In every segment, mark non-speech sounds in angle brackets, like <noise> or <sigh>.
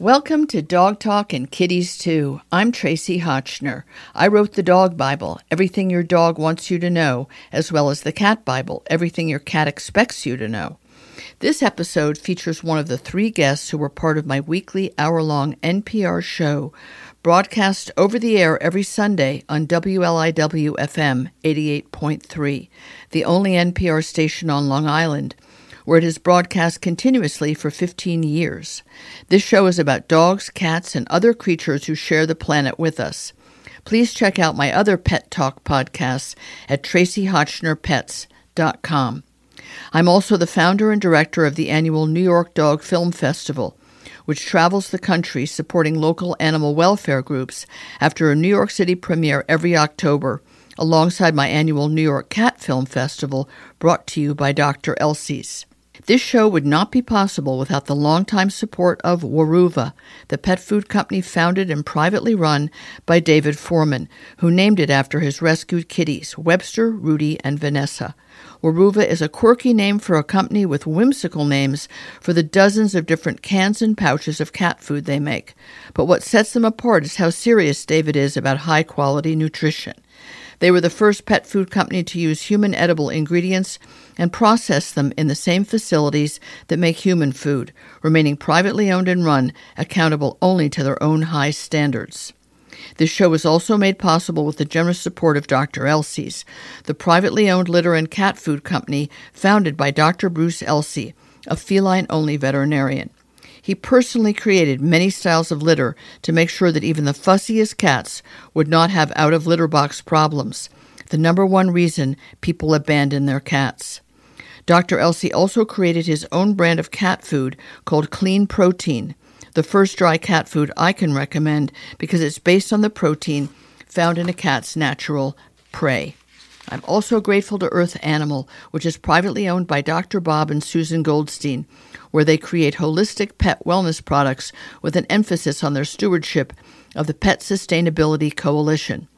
Welcome to Dog Talk and Kitties Too. I'm Tracie Hotchner. I wrote the Dog Bible, Everything Your Dog Wants You to Know, as well as the Cat Bible, Everything Your Cat Expects You to Know. This episode features one of the three guests who were part of my weekly hour long NPR show, broadcast over the air every Sunday on WLIW FM 88.3, the only NPR station on Long Island where it is broadcast continuously for 15 years. This show is about dogs, cats, and other creatures who share the planet with us. Please check out my other Pet Talk podcasts at traciehotchnerpets.com. I'm also the founder and director of the annual New York Dog Film Festival, which travels the country supporting local animal welfare groups after a New York City premiere every October, alongside my annual New York Cat Film Festival brought to you by Dr. Elsey's. This show would not be possible without the longtime support of Weruva, the pet food company founded and privately run by David Forman, who named it after his rescued kitties, Webster, Rudy, and Vanessa. Weruva is a quirky name for a company with whimsical names for the dozens of different cans and pouches of cat food they make. But what sets them apart is how serious David is about high quality nutrition. They were the first pet food company to use human edible ingredients and process them in the same facilities that make human food, remaining privately owned and run, accountable only to their own high standards. This show is also made possible with the generous support of Dr. Elsey's, the privately owned litter and cat food company founded by Dr. Bruce Elsey, a feline only veterinarian. He personally created many styles of litter to make sure that even the fussiest cats would not have out of litter box problems, the number one reason people abandon their cats. Dr. Elsey also created his own brand of cat food called Clean Protein, the first dry cat food I can recommend because it's based on the protein found in a cat's natural prey. I'm also grateful to Earth Animal, which is privately owned by Dr. Bob and Susan Goldstein, where they create holistic pet wellness products with an emphasis on their stewardship of the Pet Sustainability Coalition.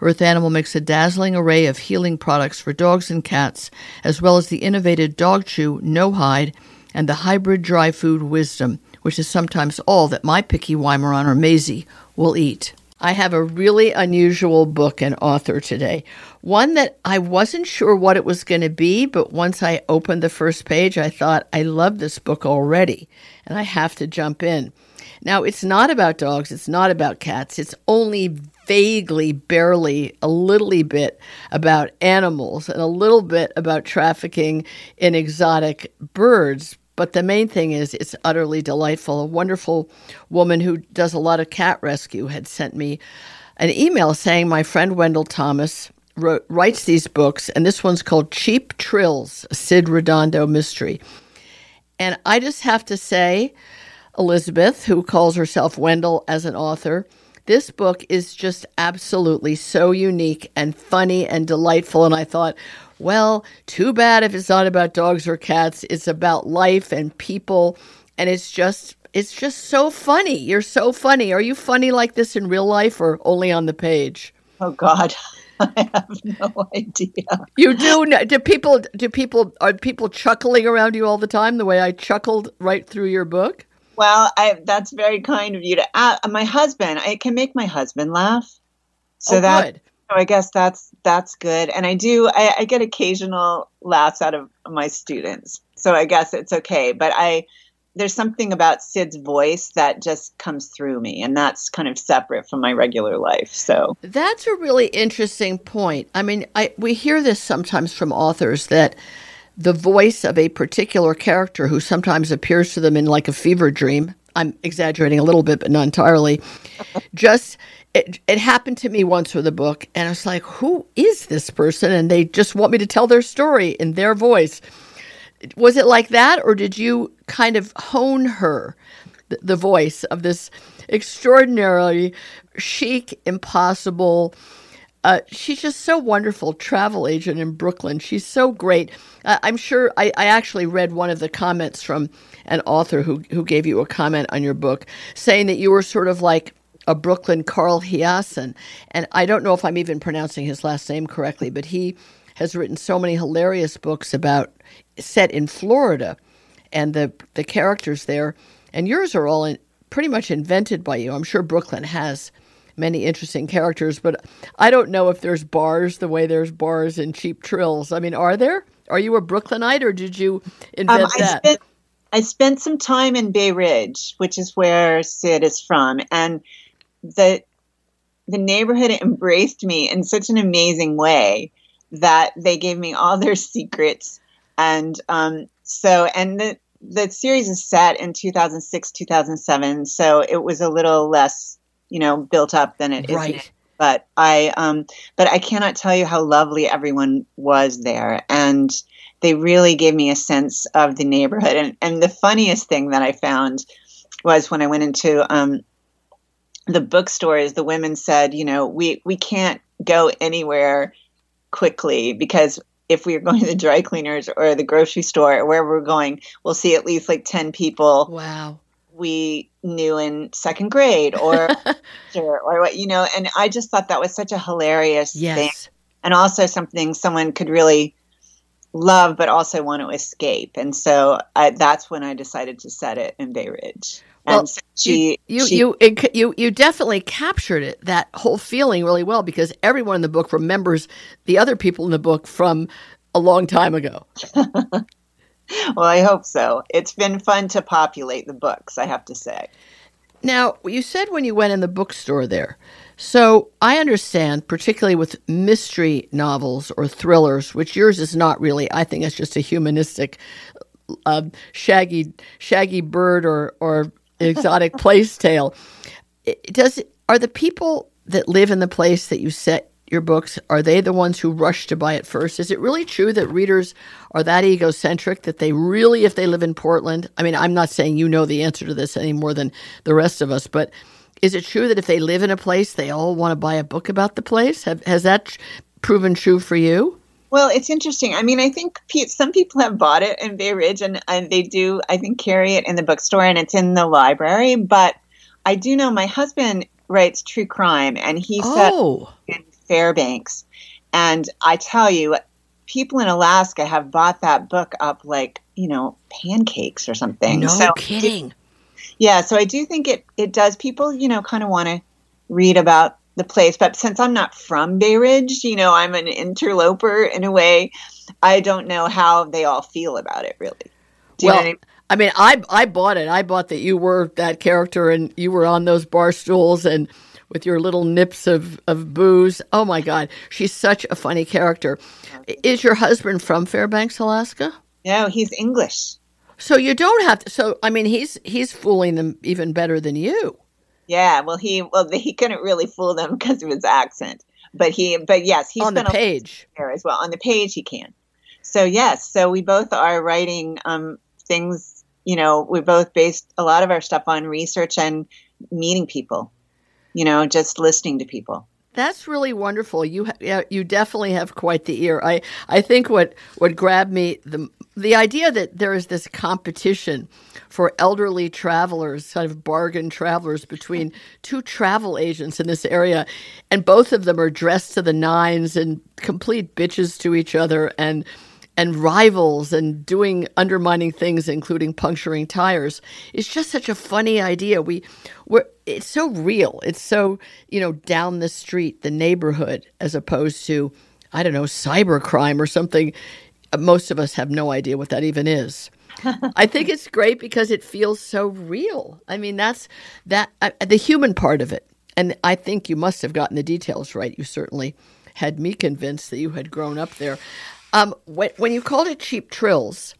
Earth Animal makes a dazzling array of healing products for dogs and cats, as well as the innovative Dog Chew No Hide and the hybrid dry food Wisdom, which is sometimes all that my picky Weimaraner or Maisie will eat. I have a really unusual book and author today. One that I wasn't sure what it was going to be, but once I opened the first page, I thought, I love this book already, and I have to jump in. Now, it's not about dogs, it's not about cats, it's only vaguely, barely, a little bit about animals and a little bit about trafficking in exotic birds. But the main thing is, it's utterly delightful. A wonderful woman who does a lot of cat rescue had sent me an email saying my friend Wendall Thomas wrote, writes these books, and this one's called Cheap Trills, Sid Redondo mystery. And I just have to say, Elizabeth, who calls herself Wendall as an author, this book is just absolutely so unique and funny and delightful. And I thought, well, too bad if it's not about dogs or cats. It's about life and people. And it's just it's just so funny. You're so funny. Are you funny like this in real life or only on the page? Oh God. <laughs> I have no idea. You do? Do people? Do people? Are people chuckling around you all the time? The way I chuckled right through your book. Well, I, that's very kind of you to. Uh, my husband, I can make my husband laugh, so oh, that good. So I guess that's that's good. And I do I, I get occasional laughs out of my students. So I guess it's okay. But I there's something about Sid's voice that just comes through me, and that's kind of separate from my regular life. So that's a really interesting point. I mean, I we hear this sometimes from authors that the voice of a particular character who sometimes appears to them in like a fever dream. I'm exaggerating a little bit, but not entirely. <laughs> just it, it happened to me once with a book, and I was like, who is this person? And they just want me to tell their story in their voice. Was it like that, or did you kind of hone her, the, the voice of this extraordinarily chic, impossible, uh, she's just so wonderful, travel agent in Brooklyn. She's so great. Uh, I'm sure I, I, actually read one of the comments from an author who, who gave you a comment on your book saying that you were sort of like a Brooklyn Carl Hiaasen. And I don't know if I'm even pronouncing his last name correctly, but he has written so many hilarious books about set in Florida and the, the characters there. And yours are all in, pretty much invented by you. I'm sure Brooklyn has many interesting characters, but I don't know if there's bars the way there's bars in Cheap Trills. I mean, are there? Are you a Brooklynite or did you invent um, I that? Spent, I spent some time in Bay Ridge, which is where Sid is from, and the the neighborhood embraced me in such an amazing way that they gave me all their <laughs> secrets, and um, so and the the series is set in 2006 2007 so it was a little less you know built up than it right. is but i um but i cannot tell you how lovely everyone was there and they really gave me a sense of the neighborhood. And, and the funniest thing that I found was when I went into um, the bookstores, the women said, you know, we, we can't go anywhere quickly because if we're going to the dry cleaners or the grocery store or wherever we're going, we'll see at least like 10 people. Wow. We knew in second grade or, <laughs> or what, you know, and I just thought that was such a hilarious yes. thing. And also something someone could really love, but also want to escape. And so I, that's when I decided to set it in Bay Ridge. Well, so she, you, she, you, you, you, you definitely captured it, that whole feeling really well, because everyone in the book remembers the other people in the book from a long time ago. <laughs> <laughs> well, I hope so. It's been fun to populate the books, I have to say. Now, you said when you went in the bookstore there so I understand, particularly with mystery novels or thrillers, which yours is not really. I think it's just a humanistic, uh, shaggy, shaggy bird or or exotic <laughs> place tale. does are the people that live in the place that you set your books are they the ones who rush to buy it first is it really true that readers are that egocentric that they really if they live in portland i mean i'm not saying you know the answer to this any more than the rest of us but is it true that if they live in a place, they all want to buy a book about the place? Have, has that proven true for you? Well, it's interesting. I mean, I think some people have bought it in Bay Ridge, and, and they do, I think, carry it in the bookstore and it's in the library. But I do know my husband writes true crime, and he oh. in Fairbanks. And I tell you, people in Alaska have bought that book up like, you know, pancakes or something. No so kidding yeah, so I do think it it does. People, you know, kind of want to read about the place, but since I'm not from Bay Ridge, you know, I'm an interloper in a way. I don't know how they all feel about it, really. well, I mean? I mean, I I bought it. I bought that you were that character and you were on those bar stools and with your little nips of, of booze. Oh my God, she's such a funny character. Is your husband from Fairbanks, Alaska? No, he's English. So you don't have to. So I mean, he's he's fooling them even better than you. Yeah, well, he well he couldn't really fool them because of his accent, but he but yes, he's on the page there as well. On the page, he can. So yes, so we both are writing um, things. You know, we both based a lot of our stuff on research and meeting people. You know, just listening to people. That's really wonderful. You ha- you definitely have quite the ear. I, I think what, what grabbed me the the idea that there is this competition for elderly travelers, kind of bargain travelers between two travel agents in this area, and both of them are dressed to the nines and complete bitches to each other and and rivals and doing undermining things, including puncturing tires. It's just such a funny idea. We, we it's so real. It's so you know down the street, the neighborhood, as opposed to I don't know cybercrime or something. Most of us have no idea what that even is. I think it's great because it feels so real. I mean, that's that uh, the human part of it, and I think you must have gotten the details right. You certainly had me convinced that you had grown up there. Um, when, when you called it cheap trills,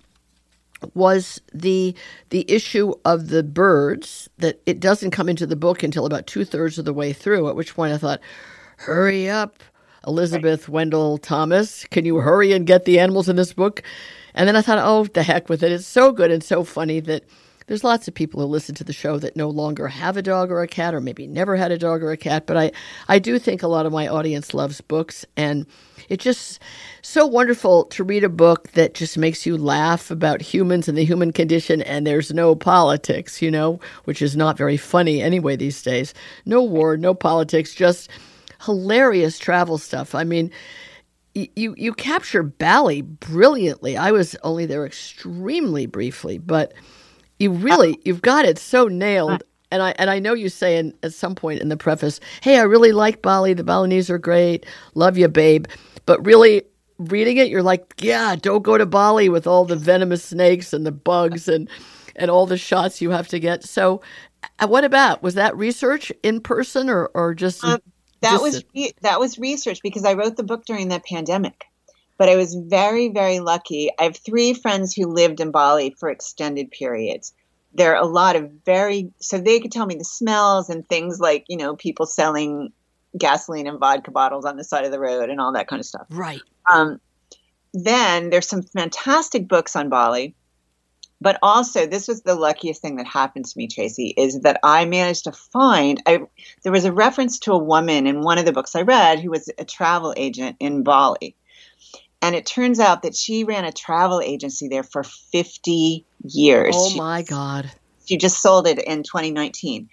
was the the issue of the birds that it doesn't come into the book until about two thirds of the way through. At which point I thought, "Hurry up, Elizabeth right. Wendall Thomas! Can you hurry and get the animals in this book?" And then I thought, "Oh, the heck with it! It's so good and so funny that." There's lots of people who listen to the show that no longer have a dog or a cat, or maybe never had a dog or a cat. But I, I do think a lot of my audience loves books, and it's just so wonderful to read a book that just makes you laugh about humans and the human condition, and there's no politics, you know, which is not very funny anyway these days. No war, no politics, just hilarious travel stuff. I mean, you you capture Bali brilliantly. I was only there extremely briefly, but you really you've got it so nailed. and I and I know you say in, at some point in the preface, "Hey, I really like Bali. The Balinese are great. Love you, babe." But really, reading it, you're like, "Yeah, don't go to Bali with all the venomous snakes and the bugs and and all the shots you have to get." So, uh, what about was that research in person or or just? Um, that just was re- that was research because I wrote the book during the pandemic. But I was very, very lucky. I have three friends who lived in Bali for extended periods. There are a lot of very so they could tell me the smells and things like you know people selling gasoline and vodka bottles on the side of the road and all that kind of stuff. Right. Um, then there's some fantastic books on bali but also this was the luckiest thing that happened to me tracie is that i managed to find I, there was a reference to a woman in one of the books i read who was a travel agent in bali and it turns out that she ran a travel agency there for 50 years. Oh my God. She just sold it in 2019.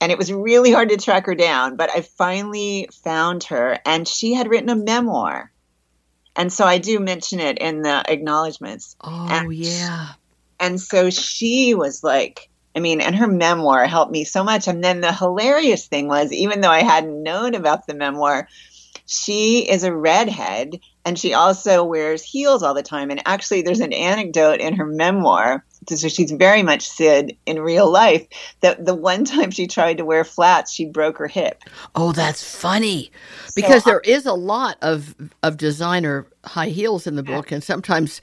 And it was really hard to track her down, but I finally found her and she had written a memoir. And so I do mention it in the acknowledgments. Oh, and, yeah. And so she was like, I mean, and her memoir helped me so much. And then the hilarious thing was, even though I hadn't known about the memoir, she is a redhead and she also wears heels all the time. And actually, there's an anecdote in her memoir. So she's very much Sid in real life. That the one time she tried to wear flats, she broke her hip. Oh, that's funny, because so, there is a lot of of designer high heels in the book, and sometimes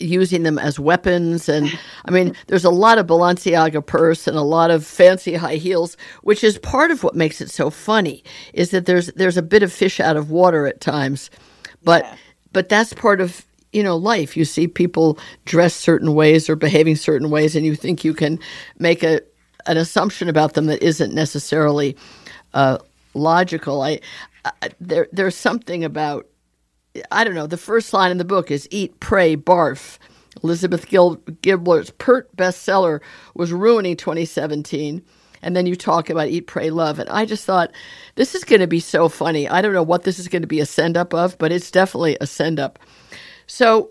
using them as weapons. And I mean, there's a lot of Balenciaga purse and a lot of fancy high heels, which is part of what makes it so funny. Is that there's there's a bit of fish out of water at times but yeah. but that's part of you know life. You see people dress certain ways or behaving certain ways, and you think you can make a an assumption about them that isn't necessarily uh, logical. I, I there there's something about I don't know. The first line in the book is "Eat, pray, barf." Elizabeth Gil- Pert bestseller was ruining 2017 and then you talk about eat, pray, love. And I just thought, this is going to be so funny. I don't know what this is going to be a send up of, but it's definitely a send up. So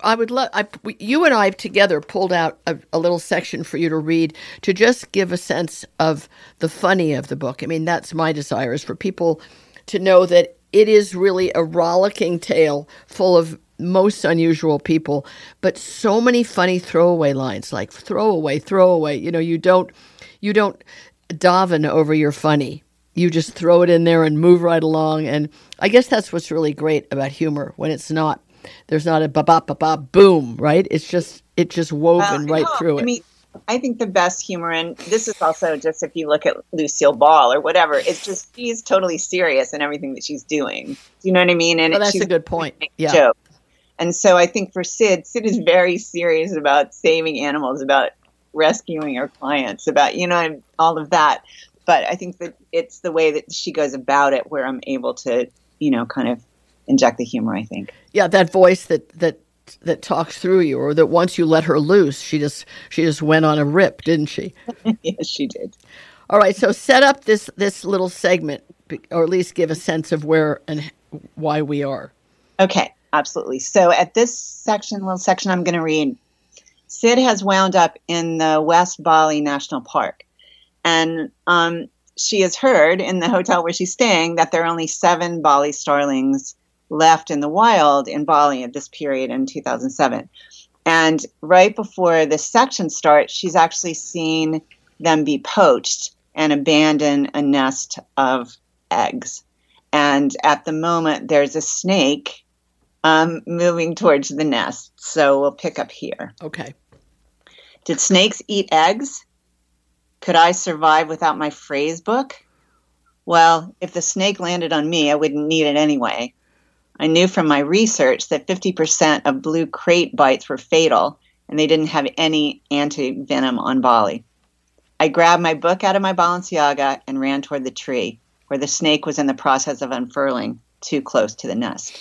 I would love, you and I together pulled out a, a, little section for you to read to just give a sense of the funny of the book. I mean, that's my desire is for people to know that it is really a rollicking tale full of most unusual people, but so many funny throwaway lines like throwaway, throwaway. You know, you don't you don't daven over your funny. You just throw it in there and move right along. And I guess that's what's really great about humor when it's not there's not a ba ba ba ba boom, right? It's just it's just woven right no, through it. I mean, I think the best humor, and this is also just if you look at Lucille Ball or whatever, it's just she's totally serious in everything that she's doing. You know what I mean? And well, that's a good point. Yeah. Jokes. And so I think for Sid, Sid is very serious about saving animals, about rescuing her clients, about, you know, all of that. But I think that it's the way that she goes about it where I'm able to, you know, kind of inject the humor, I think. Yeah, that voice that, that, that talks through you or that once you let her loose, she just, she just went on a rip, didn't she? <laughs> yes, she did. All right. So set up this, this little segment or at least give a sense of where and why we are. Okay, absolutely. So at this section, little section I'm going to read, Sid has wound up in the West Bali National Park. And um, she has heard in the hotel where she's staying that there are only seven Bali starlings left in the wild in Bali at this period in 2007. And right before this section starts, she's actually seen them be poached and abandon a nest of eggs. And at the moment, there's a snake um, moving towards the nest. So we'll pick up here. Okay. Did snakes eat eggs? Could I survive without my phrase book? Well, if the snake landed on me, I wouldn't need it anyway. I knew from my research that 50% of blue krait bites were fatal, and they didn't have any anti venom on Bali. I grabbed my book out of my Balenciaga and ran toward the tree, where the snake was in the process of unfurling, too close to the nest.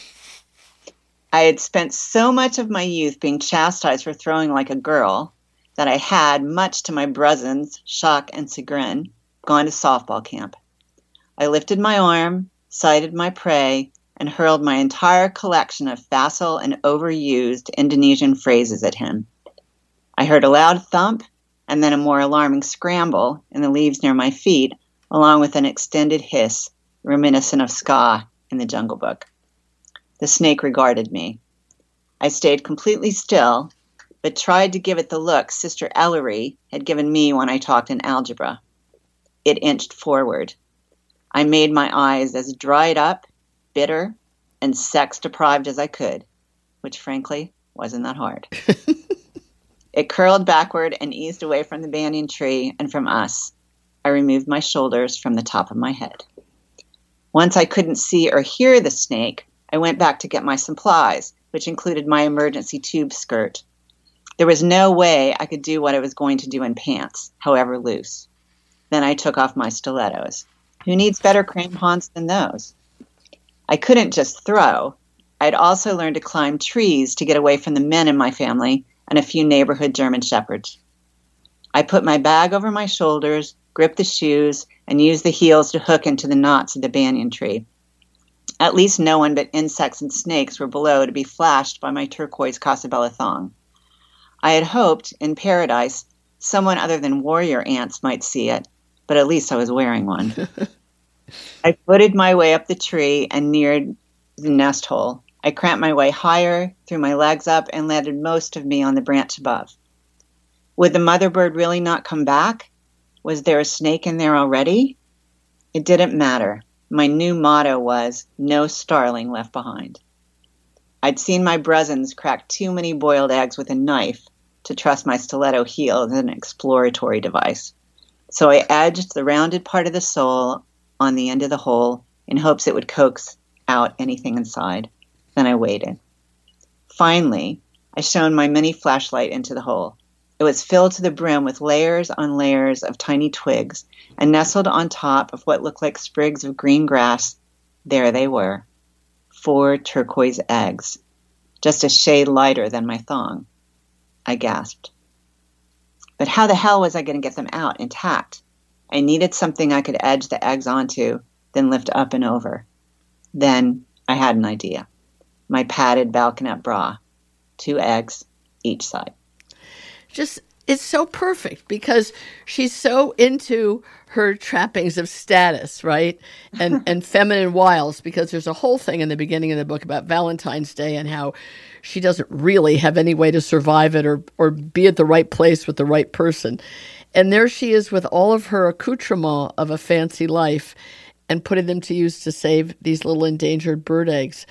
I had spent so much of my youth being chastised for throwing like a girl that I had, much to my brother's shock and chagrin, gone to softball camp. I lifted my arm, sighted my prey, and hurled my entire collection of facile and overused Indonesian phrases at him. I heard a loud thump, and then a more alarming scramble in the leaves near my feet, along with an extended hiss reminiscent of Kaa in the Jungle Book. The snake regarded me. I stayed completely still, but tried to give it the look Sister Ellery had given me when I talked in algebra. It inched forward. I made my eyes as dried up, bitter, and sex deprived as I could, which frankly wasn't that hard. <laughs> it curled backward and eased away from the banyan tree and from us. I removed my shoulders from the top of my head. Once I couldn't see or hear the snake, I went back to get my supplies, which included my emergency tube skirt. There was no way I could do what I was going to do in pants, however loose. Then I took off my stilettos. Who needs better crampons than those? I couldn't just throw. I'd also learned to climb trees to get away from the men in my family and a few neighborhood German shepherds. I put my bag over my shoulders, gripped the shoes, and used the heels to hook into the knots of the banyan tree. At least no one but insects and snakes were below to be flashed by my turquoise Casabella thong. I had hoped, in paradise, someone other than warrior ants might see it, but at least I was wearing one. <laughs> I footed my way up the tree and neared the nest hole. I cramped my way higher, threw my legs up, and landed most of me on the branch above. Would the mother bird really not come back? Was there a snake in there already? It didn't matter. My new motto was no starling left behind. I'd seen my Brezins crack too many boiled eggs with a knife to trust my stiletto heel as an exploratory device. So I edged the rounded part of the sole on the end of the hole in hopes it would coax out anything inside. Then I waited. Finally, I shone my mini flashlight into the hole. It was filled to the brim with layers on layers of tiny twigs, and nestled on top of what looked like sprigs of green grass, there they were four turquoise eggs, just a shade lighter than my thong. I gasped. But how the hell was I going to get them out intact? I needed something I could edge the eggs onto, then lift up and over. Then I had an idea. My padded balconette bra, two eggs each side. Just it's so perfect because she's so into her trappings of status, right? And <laughs> and feminine wiles because there's a whole thing in the beginning of the book about Valentine's Day and how she doesn't really have any way to survive it or or be at the right place with the right person. And there she is with all of her accoutrement of a fancy life and putting them to use to save these little endangered bird eggs.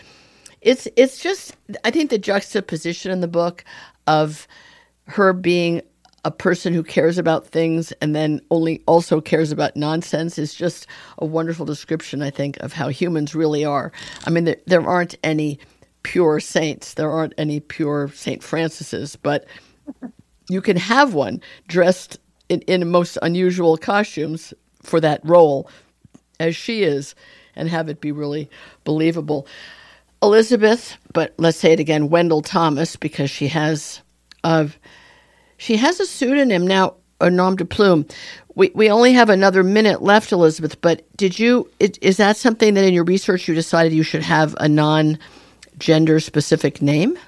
It's it's just I think the juxtaposition in the book of her being a person who cares about things and then only also cares about nonsense is just a wonderful description, I think, of how humans really are. I mean, there, there aren't any pure saints, there aren't any pure St. Francis's, but you can have one dressed in, in most unusual costumes for that role, as she is, and have it be really believable. Elizabeth, but let's say it again, Wendall Thomas, because she has uh, she has a pseudonym now, a nom de plume. We we only have another minute left, Elizabeth. But did you is that something that in your research you decided you should have a non gender specific name?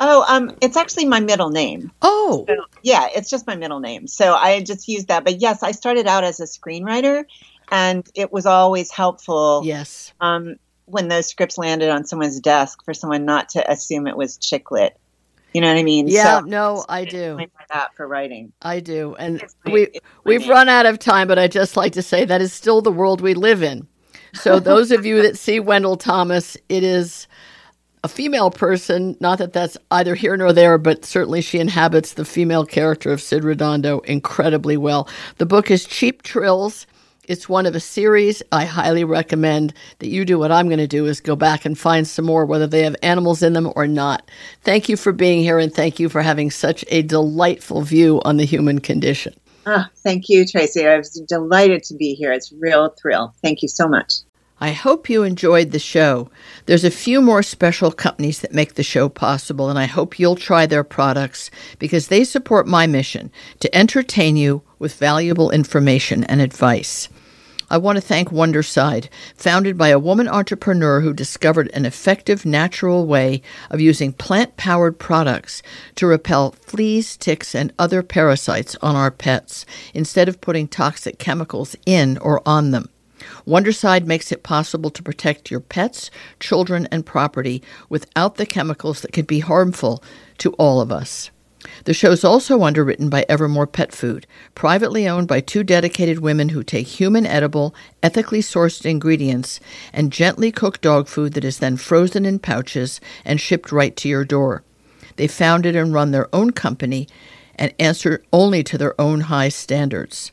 Oh, um, it's actually my middle name. Oh, so, yeah, it's just my middle name. So I just used that. But yes, I started out as a screenwriter, and it was always helpful. Yes. Um, when those scripts landed on someone's desk, for someone not to assume it was chick lit. You know what I mean? Yeah, so, no, I do. That for writing, I do, and my, we we've name. run out of time, but I just like to say that is still the world we live in. So those of you that see Wendall Thomas, it is a female person. Not that that's either here nor there, but certainly she inhabits the female character of Sid Redondo incredibly well. The book is Cheap Trills. It's one of a series. I highly recommend that you do what I'm going to do is go back and find some more, whether they have animals in them or not. Thank you for being here and thank you for having such a delightful view on the human condition. Oh, thank you, Tracie. I was delighted to be here. It's real thrill. Thank you so much. I hope you enjoyed the show. There's a few more special companies that make the show possible, and I hope you'll try their products because they support my mission to entertain you with valuable information and advice. I want to thank Wondercide, founded by a woman entrepreneur who discovered an effective natural way of using plant powered products to repel fleas, ticks, and other parasites on our pets instead of putting toxic chemicals in or on them. Wondercide makes it possible to protect your pets, children, and property without the chemicals that can be harmful to all of us. The show is also underwritten by Evermore Pet Food, privately owned by two dedicated women who take human edible, ethically sourced ingredients and gently cook dog food that is then frozen in pouches and shipped right to your door. They founded and run their own company and answer only to their own high standards.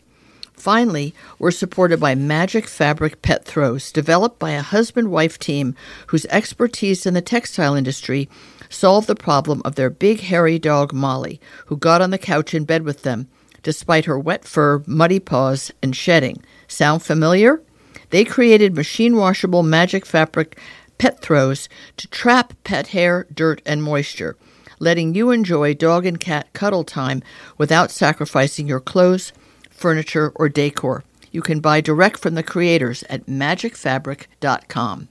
Finally, we're supported by Magic Fabric Pet Throws, developed by a husband wife team whose expertise in the textile industry solved the problem of their big hairy dog Molly, who got on the couch in bed with them, despite her wet fur, muddy paws, and shedding. Sound familiar? They created machine washable magic fabric pet throws to trap pet hair, dirt, and moisture, letting you enjoy dog and cat cuddle time without sacrificing your clothes, furniture, or decor. You can buy direct from the creators at magicfabric.com.